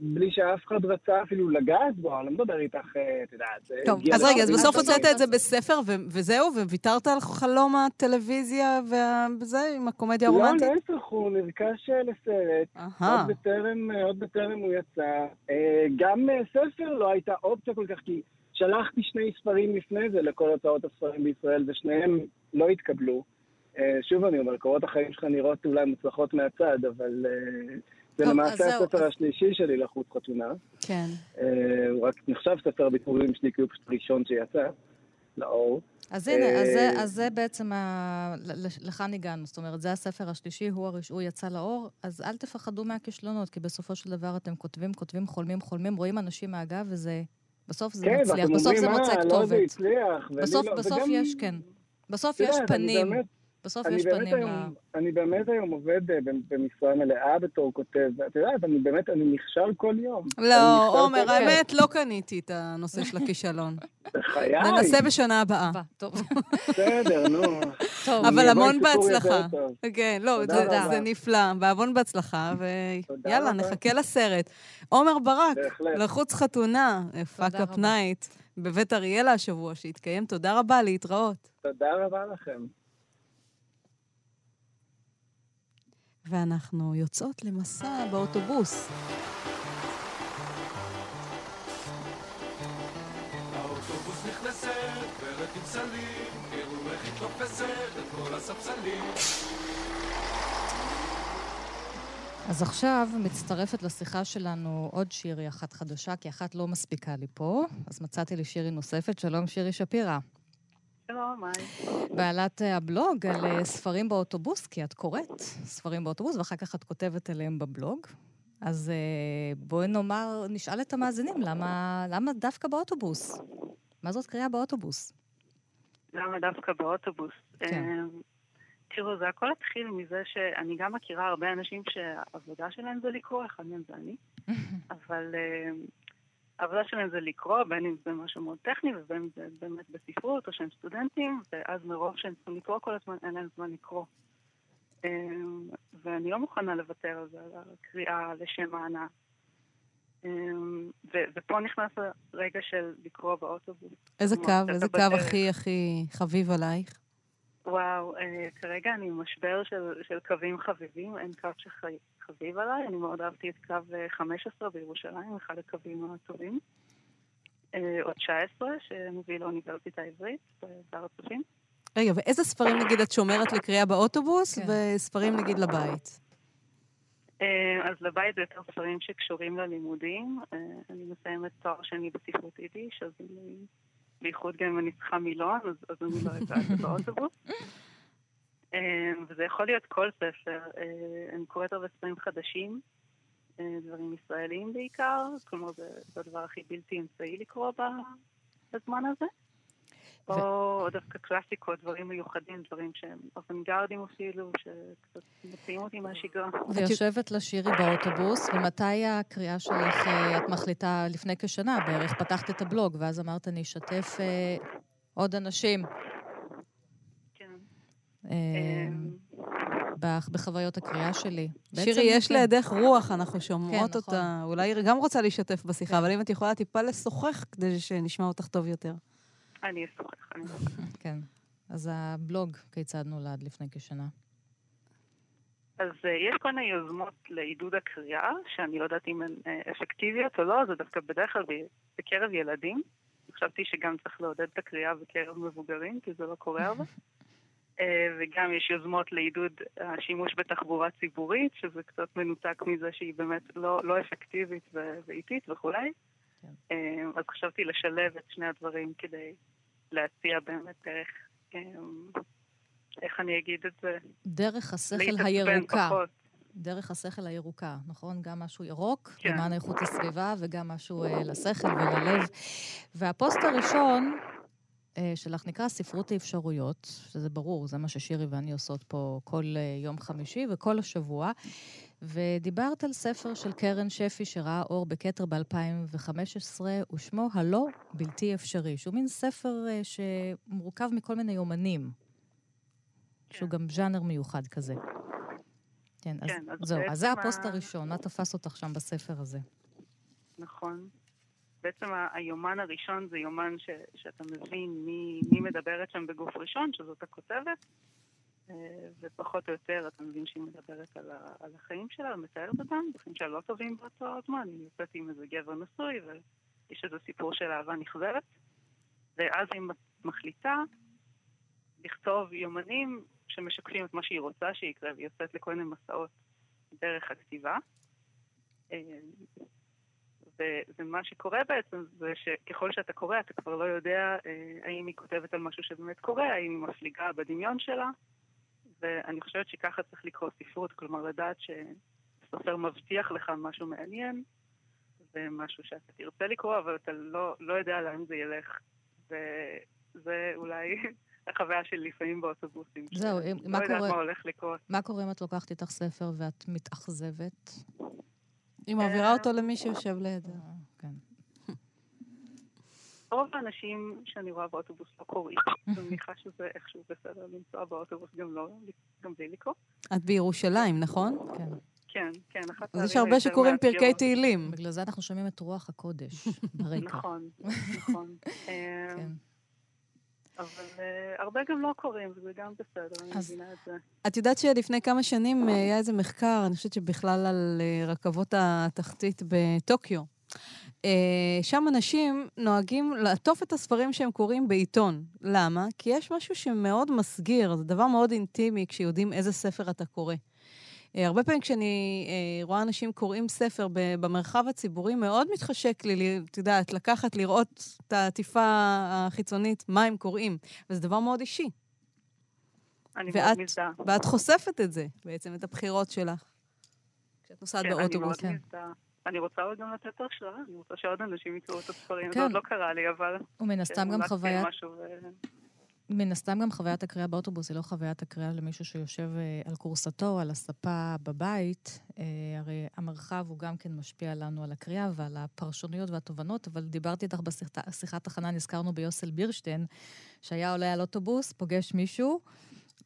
בלי שאף אחד רצה אפילו לגעת בו, אני לא מדבר איתך, את יודעת. טוב, אז רגע, אז בסוף הוצאת את זה בספר, וזהו, וויתרת על חלום הטלוויזיה וזה, עם הקומדיה הרומנטית? לא, להפך, הוא נרכש לסרט. עוד בטרם, עוד בטרם הוא יצא. גם ספר לא הייתה אופציה כל כך, כי שלחתי שני ספרים לפני זה לכל הוצאות הספרים בישראל, ושניהם לא התקבלו. שוב אני אומר, קורות החיים שלך נראות אולי מוצלחות מהצד, אבל... זה למעשה הספר. השלישי שלי לחוץ חתונה. כן. הוא רק נחשב ספר ביטורים שלי, כי הוא פשוט ראשון שיצא לאור. אז הנה, אז זה, אז זה בעצם, ה... לכאן הגענו. זאת אומרת, זה הספר השלישי, הוא, הראש, הוא יצא לאור, אז אל תפחדו מהכישלונות, כי בסופו של דבר אתם כותבים, כותבים, חולמים, חולמים, רואים אנשים מהגב, וזה... בסוף זה כן, מצליח, בסוף זה מוצא כתובת. לא, הצליח. בסוף, לא, בסוף וגם... יש, כן. בסוף יש פנים. בסוף יש פנים היום, ל... אני באמת היום עובד במשרה מלאה בתור כותב, ואת יודעת, אני באמת, אני נכשל כל יום. לא, עומר, האמת, לא קניתי את הנושא של הכישלון. בחיי. ננסה בשנה הבאה. טוב. בסדר, נו. טוב. אבל המון בהצלחה. כן, לא, זה נפלא. והמון בהצלחה, ויאללה, נחכה לסרט. עומר ברק, לחוץ חתונה, fuck up night, בבית אריאלה השבוע, שהתקיים. תודה רבה, להתראות. תודה רבה לכם. ואנחנו יוצאות למסע באוטובוס. האוטובוס נכנסת, גברת עם סלים, תראו איך היא תופסת את כל הספסלים. אז עכשיו מצטרפת לשיחה שלנו עוד שירי אחת חדשה, כי אחת לא מספיקה לי פה, אז מצאתי לי שירי נוספת. שלום, שירי שפירא. שלום, היי. בעלת הבלוג על ספרים באוטובוס, כי את קוראת ספרים באוטובוס, ואחר כך את כותבת עליהם בבלוג. אז בואי נאמר, נשאל את המאזינים, למה, למה דווקא באוטובוס? מה זאת קריאה באוטובוס? למה דווקא באוטובוס? כן. תראו, זה הכל התחיל מזה שאני גם מכירה הרבה אנשים שהעבודה שלהם זה לקרוא, אחד מהם זה אני, *laughs* אבל העבודה שלהם זה לקרוא, בין אם זה משהו מאוד טכני ובין אם זה באמת בספרות או שהם סטודנטים, ואז מרוב שהם צריכים לקרוא כל הזמן, אין להם זמן לקרוא. אמ, ואני לא מוכנה לוותר על זה, על הקריאה לשם הענה. אמ, ופה נכנס הרגע של לקרוא באוטובוס. איזה קו? איזה קו הכי הכי חביב עלייך? וואו, אה, כרגע אני במשבר של, של קווים חביבים, אין קו שחביב עליי, אני מאוד אהבתי את קו 15 בירושלים, אחד הקווים הטובים. או 19, שמביא לאוניברסיטה העברית בהר הצופים. רגע, ואיזה ספרים נגיד את שומרת לקריאה באוטובוס, כן. וספרים נגיד לבית? אז לבית זה יותר ספרים שקשורים ללימודים. אני מסיימת תואר שני בספרות יידיש, אז אני, בייחוד גם אם אני צריכה מילון, אז, אז אני לא יודעת באוטובוס. *laughs* וזה יכול להיות כל ספר. אני קוראת הרבה ספרים חדשים, דברים ישראליים בעיקר, כלומר זה, זה הדבר הכי בלתי אמצעי לקרוא בזמן הזה. ו... או דווקא קלאסיקות, דברים מיוחדים, דברים שהם אוונגרדים אפילו, שקצת מוציאים אותי מהשגרה. ויושבת לשירי באוטובוס, ומתי הקריאה שלך, את מחליטה לפני כשנה בערך, פתחת את הבלוג, ואז אמרת, אני אשתף אה, עוד אנשים. אה, בחוויות הקריאה שלי. שירי, יש כן. לידך רוח, אנחנו שומעות כן, אותה. נכון. אולי היא גם רוצה להשתתף בשיחה, כן. אבל אם את יכולה טיפה לשוחח כדי שנשמע אותך טוב יותר. אני אשוחח, אני אשוחח. *laughs* כן. אז הבלוג, כיצד נולד לפני כשנה? אז uh, יש כל מיני יוזמות לעידוד הקריאה, שאני לא יודעת אם הן uh, אפקטיביות או לא, זה דווקא בדרך כלל בקרב ילדים. חשבתי שגם צריך לעודד את הקריאה בקרב מבוגרים, כי זה לא קורה הרבה. *laughs* uh, וגם יש יוזמות לעידוד השימוש בתחבורה ציבורית, שזה קצת מנותק מזה שהיא באמת לא, לא אפקטיבית ואיטית וכולי. כן. אז חשבתי לשלב את שני הדברים כדי להציע באמת דרך, אמ, איך אני אגיד את זה? דרך השכל הירוקה. פחות. דרך השכל הירוקה, נכון? גם משהו ירוק, כן. למען איכות הסביבה, וגם משהו לשכל וללב. והפוסט הראשון שלך נקרא ספרות האפשרויות, שזה ברור, זה מה ששירי ואני עושות פה כל uh, יום חמישי וכל השבוע. ודיברת על ספר של קרן שפי שראה אור בכתר ב-2015, ושמו הלא בלתי אפשרי, שהוא מין ספר uh, שמורכב מכל מיני יומנים, כן. שהוא גם ז'אנר מיוחד כזה. כן, אז, כן, אז זהו, אז זה הפוסט. הראשון, מה תפס אותך שם בספר הזה? נכון. בעצם היומן הראשון זה יומן ש, שאתה מבין מי, מי מדברת שם בגוף ראשון, שזאת הכותבת, אה, ופחות או יותר אתה מבין שהיא מדברת על, ה, על החיים שלה ומתארת אותם, בחיים שלה לא טובים באותו זמן, היא יוצאת עם איזה גבר נשוי ויש איזה סיפור של אהבה נכזבת, ואז היא מחליטה לכתוב יומנים שמשקפים את מה שהיא רוצה שיקרה, והיא יוצאת לכל מיני מסעות דרך הכתיבה. אה, ומה שקורה בעצם זה שככל שאתה קורא אתה כבר לא יודע אה, האם היא כותבת על משהו שבאמת קורה, האם היא מפליגה בדמיון שלה, ואני חושבת שככה צריך לקרוא ספרות, כלומר לדעת שסופר מבטיח לך משהו מעניין, ומשהו שאתה תרצה לקרוא, אבל אתה לא, לא יודע לאן זה ילך. וזה אולי *laughs* החוויה שלי לפעמים באוטובוסים. זהו, מה קורה... לא יודעת מה הולך לקרות. מה קורה אם את לוקחת איתך ספר ואת מתאכזבת? היא מעבירה אותו למי שיושב לידה. אה, כן. *laughs* רוב האנשים שאני רואה באוטובוס לא קוראים. *laughs* אני מניחה שזה איכשהו בסדר לנסוע באוטובוס גם לא, גם בלי לקרוא. את בירושלים, נכון? כן. כן, כן, אחת אז יש הרבה שקוראים פרקי תהילים. בגלל זה אנחנו שומעים את רוח הקודש *laughs* ברקע. נכון, נכון. אבל uh, הרבה גם לא קוראים, וזה גם בסדר, אני מבינה את זה. את יודעת שלפני כמה שנים uh, היה איזה מחקר, אני חושבת שבכלל על uh, רכבות התחתית בטוקיו. Uh, שם אנשים נוהגים לעטוף את הספרים שהם קוראים בעיתון. למה? כי יש משהו שמאוד מסגיר, זה דבר מאוד אינטימי כשיודעים איזה ספר אתה קורא. אה, הרבה פעמים כשאני אה, רואה אנשים קוראים ספר במרחב הציבורי, מאוד מתחשק לי, את יודעת, לקחת, לראות את העטיפה החיצונית, מה הם קוראים. וזה דבר מאוד אישי. אני ואת, מאוד מזדהה. ואת חושפת את זה, בעצם, את הבחירות שלך. כשאת נוסעת כן, באוטובוס. אני מאוד כן. מזדהה. אני רוצה עוד גם לתת השראה, אני רוצה שעוד אנשים יקראו את הספרים. כן. זה עוד לא קרה לי, אבל... ומן הסתם גם חוויית... מן הסתם גם חוויית הקריאה באוטובוס היא לא חוויית הקריאה למישהו שיושב אה, על כורסתו, על הספה בבית. אה, הרי המרחב הוא גם כן משפיע לנו על הקריאה ועל הפרשנויות והתובנות, אבל דיברתי איתך בשיחת הכנה, נזכרנו ביוסל בירשטיין, שהיה עולה על אוטובוס, פוגש מישהו,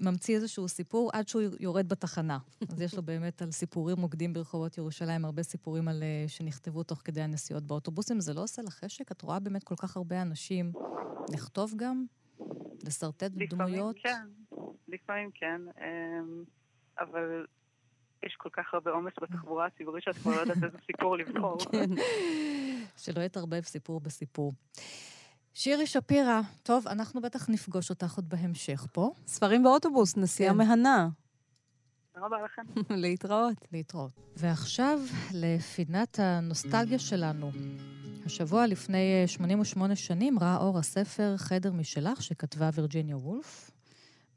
ממציא איזשהו סיפור עד שהוא יורד בתחנה. אז יש לו באמת על סיפורים מוקדים ברחובות ירושלים, הרבה סיפורים על, אה, שנכתבו תוך כדי הנסיעות באוטובוסים. זה לא עושה לך חשק? את רואה באמת כל כך הרבה אנשים לכתוב גם? לשרטט דמויות? כן, לפעמים כן, אמ, אבל יש כל כך הרבה עומס בתחבורה הציבורית שאת כבר לא יודעת איזה סיפור לבחור. *laughs* כן. שלא יתערבב סיפור בסיפור. שירי שפירא, טוב, אנחנו בטח נפגוש אותך עוד בהמשך פה. ספרים באוטובוס, נסיעה כן. מהנה. תודה רבה לכם. *laughs* להתראות. להתראות. ועכשיו לפינת הנוסטלגיה שלנו. השבוע לפני אה, 88 שנים ראה אור הספר חדר משלך שכתבה וירג'יניה וולף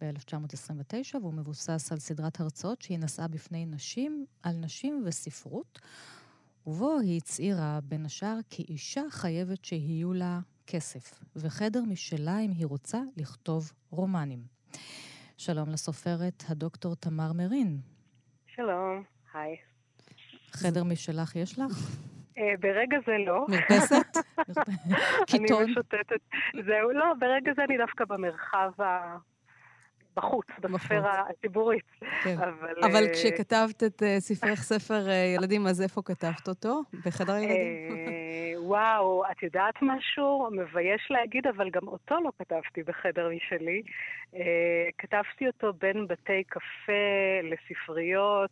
ב-1929, והוא מבוסס על סדרת הרצאות שהיא נשאה בפני נשים, על נשים וספרות, ובו היא הצהירה בין השאר כי אישה חייבת שיהיו לה כסף, וחדר משלה אם היא רוצה לכתוב רומנים. שלום לסופרת הדוקטור תמר מרין. שלום, היי. חדר משלך יש לך? אה, ברגע זה לא. מרפסת? קיטון? *laughs* אני משוטטת. זהו, לא, ברגע זה אני דווקא במרחב ה... בחוץ, בספירה הציבורית. כן. אבל... אבל אה, כשכתבת את אה, ספרך ספר אה, ילדים, אז איפה כתבת אותו? בחדר ילדים? וואו, את יודעת משהו? מבייש להגיד, אבל גם אותו לא כתבתי בחדר משלי. כתבתי אותו בין בתי קפה לספריות,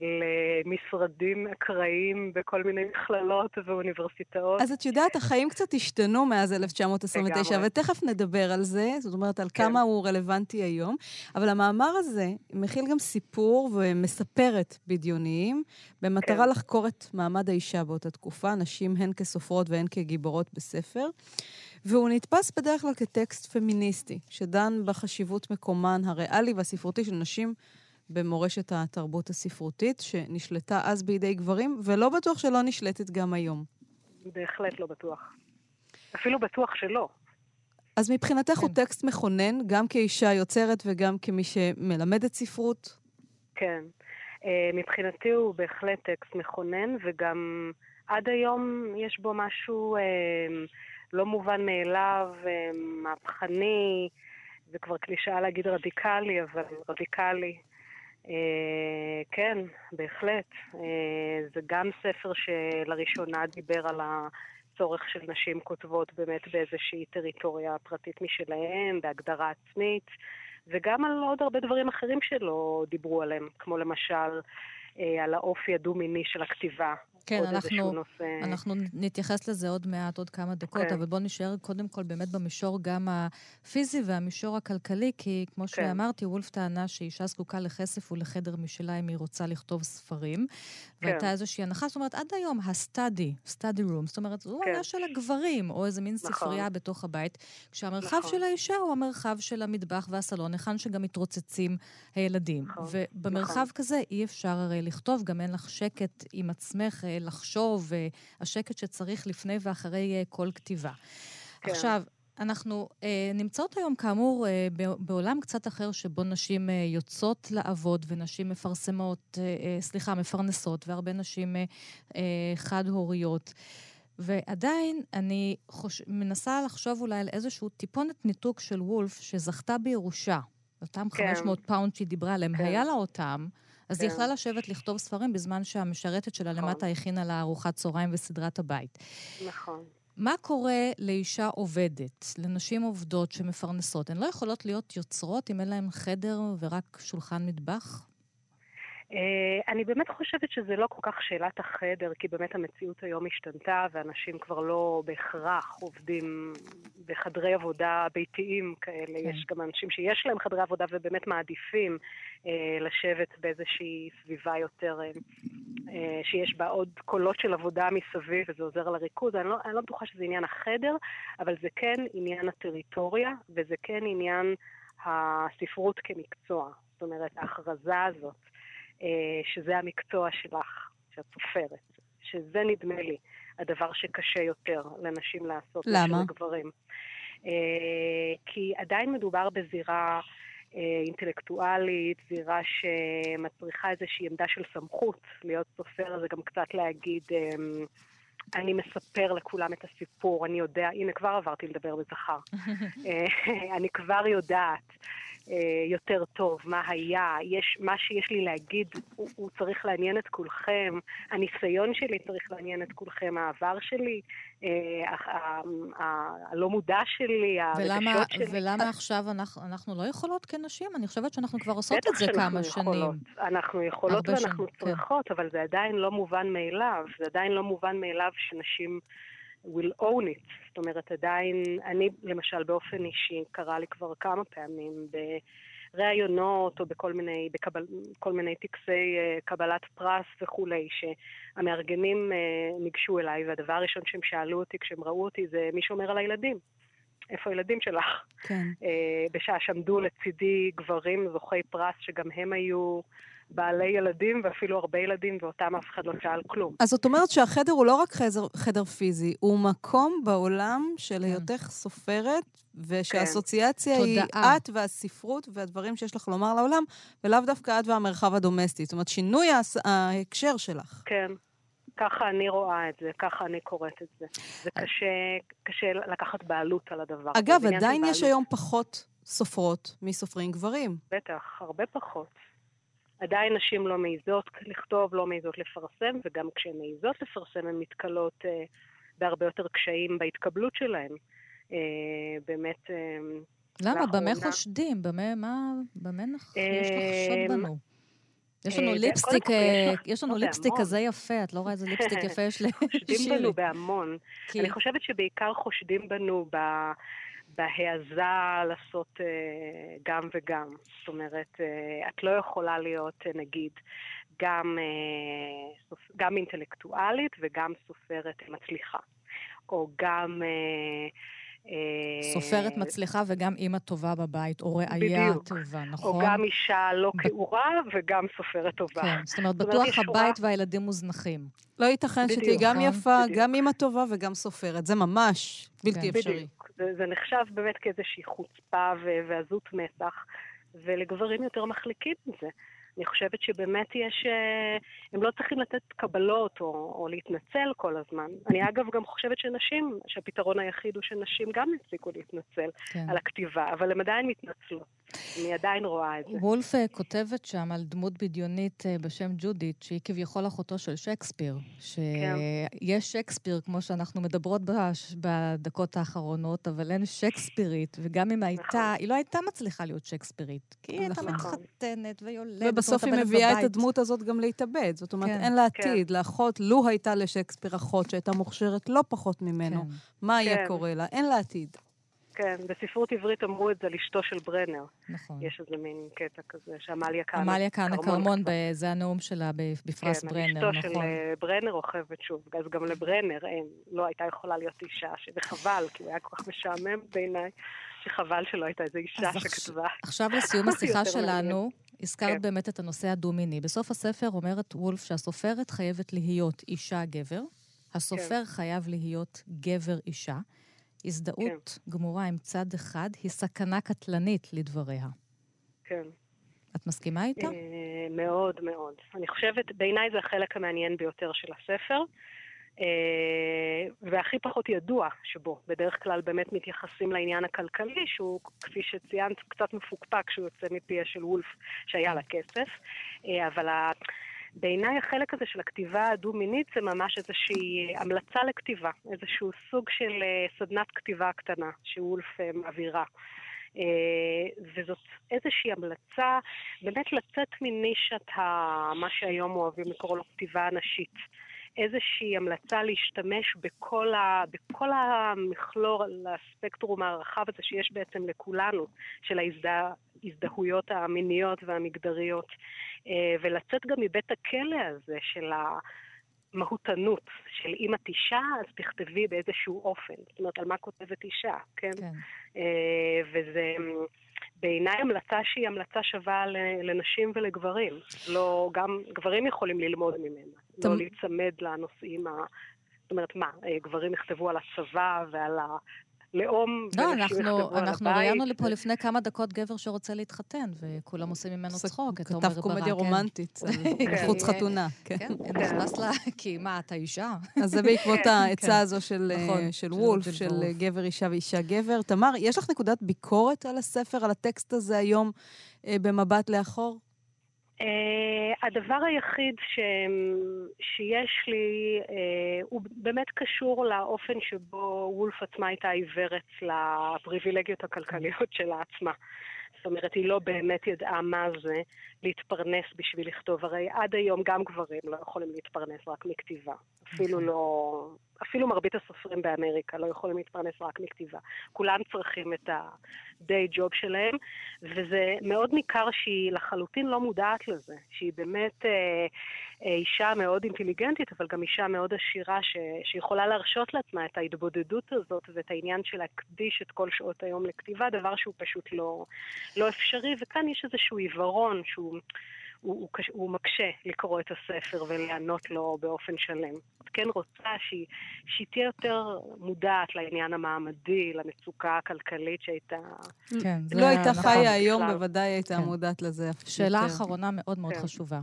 למשרדים אקראיים בכל מיני מכללות ואוניברסיטאות. אז את יודעת, החיים קצת השתנו מאז 1929, לגמרי. ותכף נדבר על זה, זאת אומרת, על כן. כמה הוא רלוונטי היום. אבל המאמר הזה מכיל גם סיפור ומספרת בדיוניים, במטרה כן. לחקור את מעמד האישה באותה תקופה, נשים הן כסופרות והן כגיבורות בספר. והוא נתפס בדרך כלל כטקסט פמיניסטי, שדן בחשיבות מקומן הריאלי והספרותי של נשים במורשת התרבות הספרותית, שנשלטה אז בידי גברים, ולא בטוח שלא נשלטת גם היום. בהחלט לא בטוח. אפילו בטוח שלא. אז מבחינתך הוא כן. טקסט מכונן, גם כאישה יוצרת וגם כמי שמלמדת ספרות? כן. אה, מבחינתי הוא בהחלט טקסט מכונן, וגם עד היום יש בו משהו אה, לא מובן מאליו, אה, מהפכני, זה כבר קלישאה להגיד רדיקלי, אבל רדיקלי. אה, כן, בהחלט. אה, זה גם ספר שלראשונה דיבר על הצורך של נשים כותבות באמת באיזושהי טריטוריה פרטית משלהן, בהגדרה עצמית, וגם על עוד הרבה דברים אחרים שלא דיברו עליהם, כמו למשל אה, על האופי הדו-מיני של הכתיבה. כן, עוד איזשהו אנחנו, נושא... אנחנו נתייחס לזה עוד מעט, עוד כמה דקות, כן. אבל בואו נשאר קודם כל באמת במישור גם הפיזי והמישור הכלכלי, כי כמו כן. שאמרתי, וולף טענה שאישה זקוקה לכסף ולחדר משלה אם היא רוצה לכתוב ספרים. והייתה איזושהי הנחה, זאת אומרת, עד היום הסטאדי, סטאדי רום, זאת אומרת, זו כן. היה של הגברים, או איזה מין נכון. ספרייה בתוך הבית, כשהמרחב נכון. של האישה הוא המרחב של המטבח והסלון, היכן שגם מתרוצצים הילדים. נכון, ובמרחב נכון. כזה אי אפשר הרי לכתוב, גם אין לך שקט עם עצמך, אה, לחשוב, אה, השקט שצריך לפני ואחרי אה, כל כתיבה. כן. עכשיו, אנחנו אה, נמצאות היום, כאמור, אה, בעולם קצת אחר שבו נשים אה, יוצאות לעבוד ונשים מפרסמות, אה, אה, סליחה, מפרנסות, והרבה נשים אה, אה, חד-הוריות. ועדיין אני חוש... מנסה לחשוב אולי על איזשהו טיפונת ניתוק של וולף שזכתה בירושה. אותם כן. 500 פאונד שהיא דיברה עליהם, כן. היה לה אותם, אז היא כן. יכלה לשבת לכתוב ספרים בזמן שהמשרתת שלה נכון. למטה הכינה לה ארוחת צהריים וסדרת הבית. נכון. מה קורה לאישה עובדת, לנשים עובדות שמפרנסות? הן לא יכולות להיות יוצרות אם אין להן חדר ורק שולחן מטבח? אה, אני באמת חושבת שזה לא כל כך שאלת החדר, כי באמת המציאות היום השתנתה, ואנשים כבר לא בהכרח עובדים בחדרי עבודה ביתיים כאלה. כן. יש גם אנשים שיש להם חדרי עבודה ובאמת מעדיפים אה, לשבת באיזושהי סביבה יותר, אה, אה, שיש בה עוד קולות של עבודה מסביב, וזה עוזר לריכוז. אני לא, אני לא בטוחה שזה עניין החדר, אבל זה כן עניין הטריטוריה, וזה כן עניין הספרות כמקצוע. זאת אומרת, ההכרזה הזאת. אה, שזה המקצוע שלך, שאת סופרת. שזה נדמה לי הדבר שקשה יותר לנשים לעשות. למה? לגברים. אה, כי עדיין מדובר בזירה אה, אינטלקטואלית, זירה שמצריכה איזושהי עמדה של סמכות. להיות סופר זה גם קצת להגיד... אני מספר לכולם את הסיפור, אני יודע, הנה כבר עברתי לדבר בזכר. *laughs* *laughs* אני כבר יודעת יותר טוב, מה היה, יש, מה שיש לי להגיד, הוא, הוא צריך לעניין את כולכם, הניסיון שלי צריך לעניין את כולכם, העבר שלי, אה, הלא מודע שלי, הרגשות שלי. ולמה עכשיו אנחנו, אנחנו לא יכולות כנשים? אני חושבת שאנחנו כבר עושות את זה כמה שנים. יכולות. אנחנו יכולות ואנחנו שנים, כן. צריכות, כן. אבל זה עדיין לא מובן מאליו. זה עדיין לא מובן מאליו שנשים... will own it. זאת אומרת, עדיין, אני למשל באופן אישי, קרה לי כבר כמה פעמים בראיונות או בכל מיני, בקבל, כל מיני טקסי uh, קבלת פרס וכולי, שהמארגנים uh, ניגשו אליי, והדבר הראשון שהם שאלו אותי כשהם ראו אותי זה מי שומר על הילדים. איפה הילדים שלך? כן. Uh, בשעה שעמדו לצידי גברים זוכי פרס שגם הם היו... בעלי ילדים ואפילו הרבה ילדים, ואותם אף אחד לא שאל כלום. אז זאת אומרת שהחדר הוא לא רק חדר, חדר פיזי, הוא מקום בעולם של כן. היותך סופרת, ושהאסוציאציה כן. היא תודעה. את והספרות והדברים שיש לך לומר לעולם, ולאו דווקא את והמרחב הדומסטי. זאת אומרת, שינוי ההקשר שלך. כן. ככה אני רואה את זה, ככה אני קוראת את זה. זה קשה, קשה לקחת בעלות על הדבר. אגב, עדיין יש היום פחות סופרות מסופרים גברים. בטח, הרבה פחות. עדיין נשים לא מעיזות לכתוב, לא מעיזות לפרסם, וגם כשהן מעיזות לפרסם הן מתקלות אה, בהרבה יותר קשיים בהתקבלות שלהן. אה, באמת, אה, למה? במה חושדים? במה, מה, במה נח... יש לחשוד בנו? יש לנו ליפסטיק, יש לנו ליפסטיק כזה יפה, את לא רואה איזה ליפסטיק יפה יש לי? חושדים בנו בהמון. אני חושבת שבעיקר חושדים בנו בהעזה לעשות אה, גם וגם. זאת אומרת, אה, את לא יכולה להיות, אה, נגיד, גם, גם אינטלקטואלית וגם סופרת מצליחה. או גם... סופרת מצליחה וגם אימא טובה בבית, או ראייה טובה, נכון? או גם אישה לא כעורה וגם סופרת טובה. כן, זאת אומרת, בטוח הבית והילדים מוזנחים. לא ייתכן שתהיי גם יפה, גם אימא טובה וגם סופרת. זה ממש בלתי כן. אפשרי. בדיוק. זה, זה נחשב באמת כאיזושהי חוצפה ועזות מצח, ולגברים יותר מחליקים מזה. אני חושבת שבאמת יש... אה, הם לא צריכים לתת קבלות או, או להתנצל כל הזמן. אני אגב גם חושבת שנשים, שהפתרון היחיד הוא שנשים גם יפסיקו להתנצל כן. על הכתיבה, אבל הן עדיין מתנצלות. אני עדיין רואה את זה. וולף אה, כותבת שם על דמות בדיונית אה, בשם ג'ודית, שהיא כביכול אחותו של שייקספיר. שיש כן. שייקספיר, כמו שאנחנו מדברות בדקות האחרונות, אבל אין שייקספירית, וגם אם הייתה, נכון. היא לא הייתה מצליחה להיות שייקספירית. כי היא הייתה נכון. מתחתנת ויולדת. בסוף היא מביאה בבית. את הדמות הזאת גם להתאבד. זאת אומרת, כן. אין לה עתיד. כן. לאחות, לו הייתה לשייקספיר אחות שהייתה מוכשרת לא פחות ממנו, כן. מה כן. היה קורה לה? אין לה עתיד. כן, בספרות עברית אמרו את זה על אשתו של ברנר. נכון. יש איזה מין קטע כזה, שעמליה כהנא עמליה כהנא כרמון, זה הנאום שלה בפרס כן, ברנר, נכון. כן, אשתו של אה, ברנר רוכבת שוב, אז גם לברנר אין, לא הייתה יכולה להיות אישה, וחבל, כי הוא היה כל כך משעמם בעיניי, שחבל שלא הייתה איזו אישה שכתבה. עכשיו לסיום *laughs* השיחה שלנו, הזכרת כן. באמת את הנושא הדו-מיני. בסוף הספר אומרת וולף שהסופרת חייבת להיות אישה-גבר, הסופר כן. חייב להיות גבר-אישה. הזדהות כן. גמורה עם צד אחד היא סכנה קטלנית לדבריה. כן. את מסכימה איתה? אה, מאוד מאוד. אני חושבת, בעיניי זה החלק המעניין ביותר של הספר. אה, והכי פחות ידוע שבו. בדרך כלל באמת מתייחסים לעניין הכלכלי, שהוא, כפי שציינת, קצת מפוקפק כשהוא יוצא מפיה של וולף, שהיה לה כסף. אה, אבל. בעיניי החלק הזה של הכתיבה הדו-מינית זה ממש איזושהי המלצה לכתיבה, איזשהו סוג של אה, סדנת כתיבה קטנה שוולף מעבירה. וזאת איזושהי המלצה באמת לצאת מנישת. מה שהיום אוהבים לקרוא לו כתיבה נשית. איזושהי המלצה להשתמש בכל, ה, בכל המכלור, הספקטרום הרחב הזה שיש בעצם לכולנו, של ההזדהויות המיניות והמגדריות, אה, ולצאת גם מבית הכלא הזה של המהותנות, של אם את אישה, אז תכתבי באיזשהו אופן. זאת אומרת, על מה כותבת אישה, כן? כן. אה, וזה... בעיניי המלצה שהיא המלצה שווה לנשים ולגברים. לא, גם גברים יכולים ללמוד ממנה. לא להיצמד לנושאים ה... זאת אומרת, מה, אה, גברים יכתבו על הצבא ועל לאום, לא, אנחנו, אנחנו. ראיינו לפה לפני כמה דקות גבר שרוצה להתחתן, וכולם עושים ממנו צחוק, את עומר ברק. כתב קומדיה כן. רומנטית, על חוץ כן. *laughs* חתונה. כן. כן, נכנס לה, *laughs* כי מה, אתה אישה? אז זה בעקבות כן. העצה הזו של, נכון, אה, של של וולף, של וולף. גבר אישה ואישה גבר. תמר, יש לך נקודת ביקורת על הספר, על הטקסט הזה היום אה, במבט לאחור? Uh, הדבר היחיד ש... שיש לי uh, הוא באמת קשור לאופן שבו וולף עצמה הייתה עיוורת לפריבילגיות הכלכליות שלה עצמה. זאת אומרת, היא לא באמת ידעה מה זה להתפרנס בשביל לכתוב. הרי עד היום גם גברים לא יכולים להתפרנס רק מכתיבה. אפילו לא... אפילו מרבית הסופרים באמריקה לא יכולים להתפרנס רק מכתיבה. כולם צריכים את ה-day job שלהם, וזה מאוד ניכר שהיא לחלוטין לא מודעת לזה. שהיא באמת אה, אה, אישה מאוד אינטליגנטית, אבל גם אישה מאוד עשירה, ש, שיכולה להרשות לעצמה את ההתבודדות הזאת ואת העניין של להקדיש את כל שעות היום לכתיבה, דבר שהוא פשוט לא, לא אפשרי, וכאן יש איזשהו עיוורון שהוא... הוא, הוא, קש- הוא מקשה לקרוא את הספר ולענות לו באופן שלם. את כן רוצה שהיא, שהיא תהיה יותר מודעת לעניין המעמדי, למצוקה הכלכלית שהייתה... כן, זה לא הייתה נכון. חיה היום, בכלל. בוודאי הייתה כן. מודעת לזה. שאלה יותר. אחרונה מאוד מאוד כן. חשובה.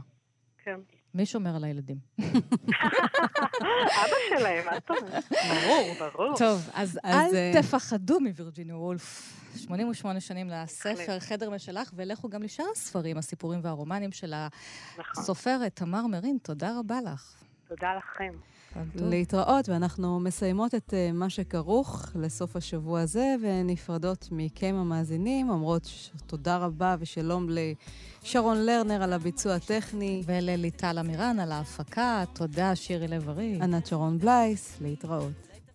כן. מי שומר על הילדים? אבא שלהם, מה זאת אומרת? ברור, ברור. טוב, אז אז, אל אה, תפחדו מווירג'יניה וולף. 88 שנים לספר, חדר משלך, ולכו גם לשאר הספרים, הסיפורים והרומנים של נכון. הסופרת תמר מרין. תודה רבה לך. תודה לכם. להתראות, ואנחנו מסיימות את אה, מה שכרוך לסוף השבוע הזה, ונפרדות מכם המאזינים, אומרות תודה רבה ושלום לשרון לרנר על הביצוע הטכני, ולליטל אמירן על ההפקה. תודה, שירי לב-ארי. ענת שרון בלייס, להתראות.